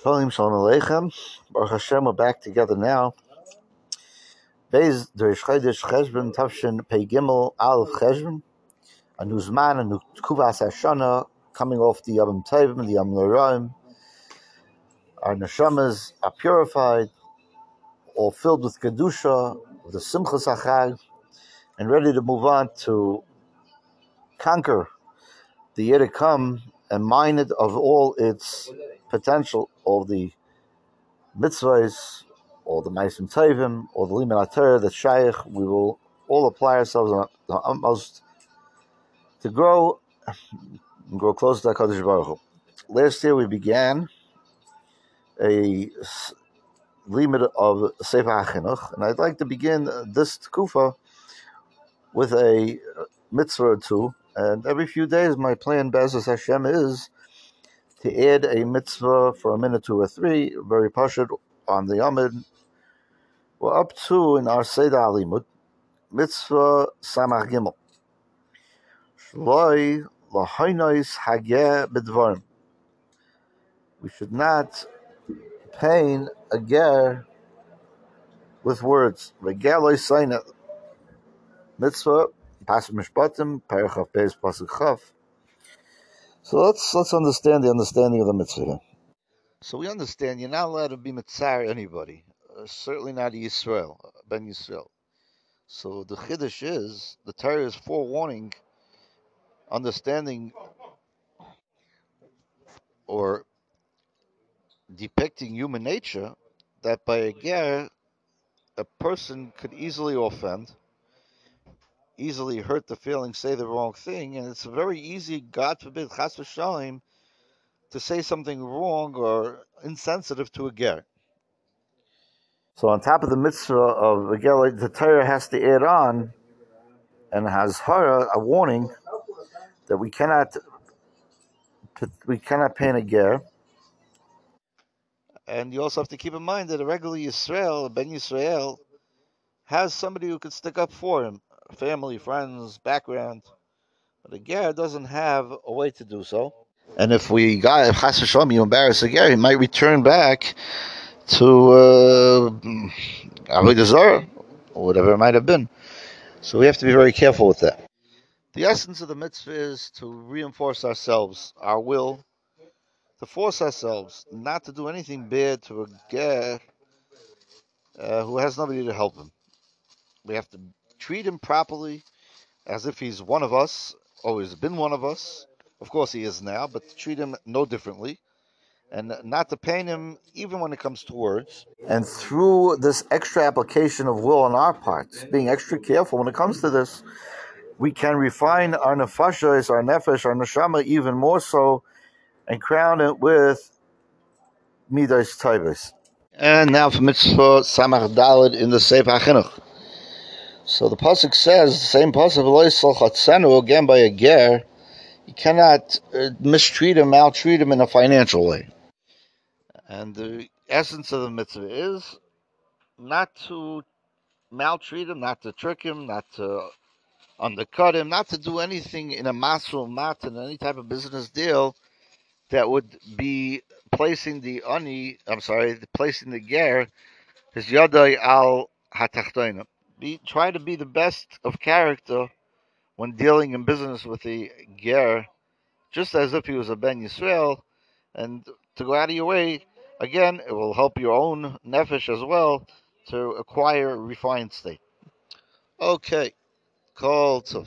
Shalom, shalom aleichem. Baruch Hashem, we're back together now. Bez Derish Chodesh Cheshbon Tavshin Pei Gimel Aleph Cheshbon. A new Zman, a new Kuvas Hashana, coming off the Yom Tovim, the Yom Noraim. Our neshamas are purified, all filled with Kedusha, with the Simchas Achag, and ready to move on to conquer the year to come and mine it of all its potential, of the mitzvahs, or the Maisim Tovim, or the Limit HaTorah, the Shaykh, we will all apply ourselves on the utmost to grow grow closer to HaKadosh Baruch Hu. Last year we began a limit of Sefer HaChinuch, and I'd like to begin this Tkufa with a mitzvah or two, and every few days my plan, Bezos Hashem, is to add a mitzvah for a minute, two or three, very pashut on the Yomid. We're up to in our Seder Alimut, mitzvah Samach Gimel. Shloi lahainois hageh b'dvarim. We should not pain a ger with words. Reger loy sayna. Mitzvah, pasuk mishpatim, parachav beis pasuk chav. So let's let's understand the understanding of the mitzvah here. So we understand you're not allowed to be mitzvah anybody, uh, certainly not Yisrael, uh, ben Yisrael. So the chiddush is the Torah is forewarning, understanding, or depicting human nature that by a ger, a person could easily offend, easily hurt the feeling, say the wrong thing, and it's very easy, God forbid, chas v'shalom, to say something wrong or insensitive to a ger. So on top of the mitzvah of a ger, the Torah has to add on and has hara a warning that we cannot we cannot paint a ger. And you also have to keep in mind that a regular Yisrael, Ben Yisrael, has somebody who could stick up for him, family, friends, background. But a ger doesn't have a way to do so. And if we got if Chas v'shalom you embarrass a ger, he might return back to uh, Avodah or whatever it might have been. So we have to be very careful with that. The essence of the mitzvah is to reinforce ourselves, our will, to force ourselves not to do anything bad to a ger uh, who has nobody to help him. We have to treat him properly, as if he's one of us, always been one of us. Of course, he is now, but treat him no differently, and not to pain him even when it comes to words. And through this extra application of will on our part, being extra careful when it comes to this, we can refine our nefashos, our nefesh, our neshama even more so, and crown it with midas tovos. And now for mitzvah samach dalid in the Sefer HaChinuch. So the pasuk says the same pasuk again by a ger. You cannot uh, mistreat him, maltreat him in a financial way. And the essence of the mitzvah is not to maltreat him, not to trick him, not to undercut him, not to do anything in a masul mat in any type of business deal that would be placing the ani, I'm sorry, placing the ger, his yadai al hatachtoina. Be try to be the best of character when dealing in business with the ger, just as if he was a ben Yisrael, and to go out of your way. Again, it will help your own nefesh as well to acquire a refined state. Okay, call to.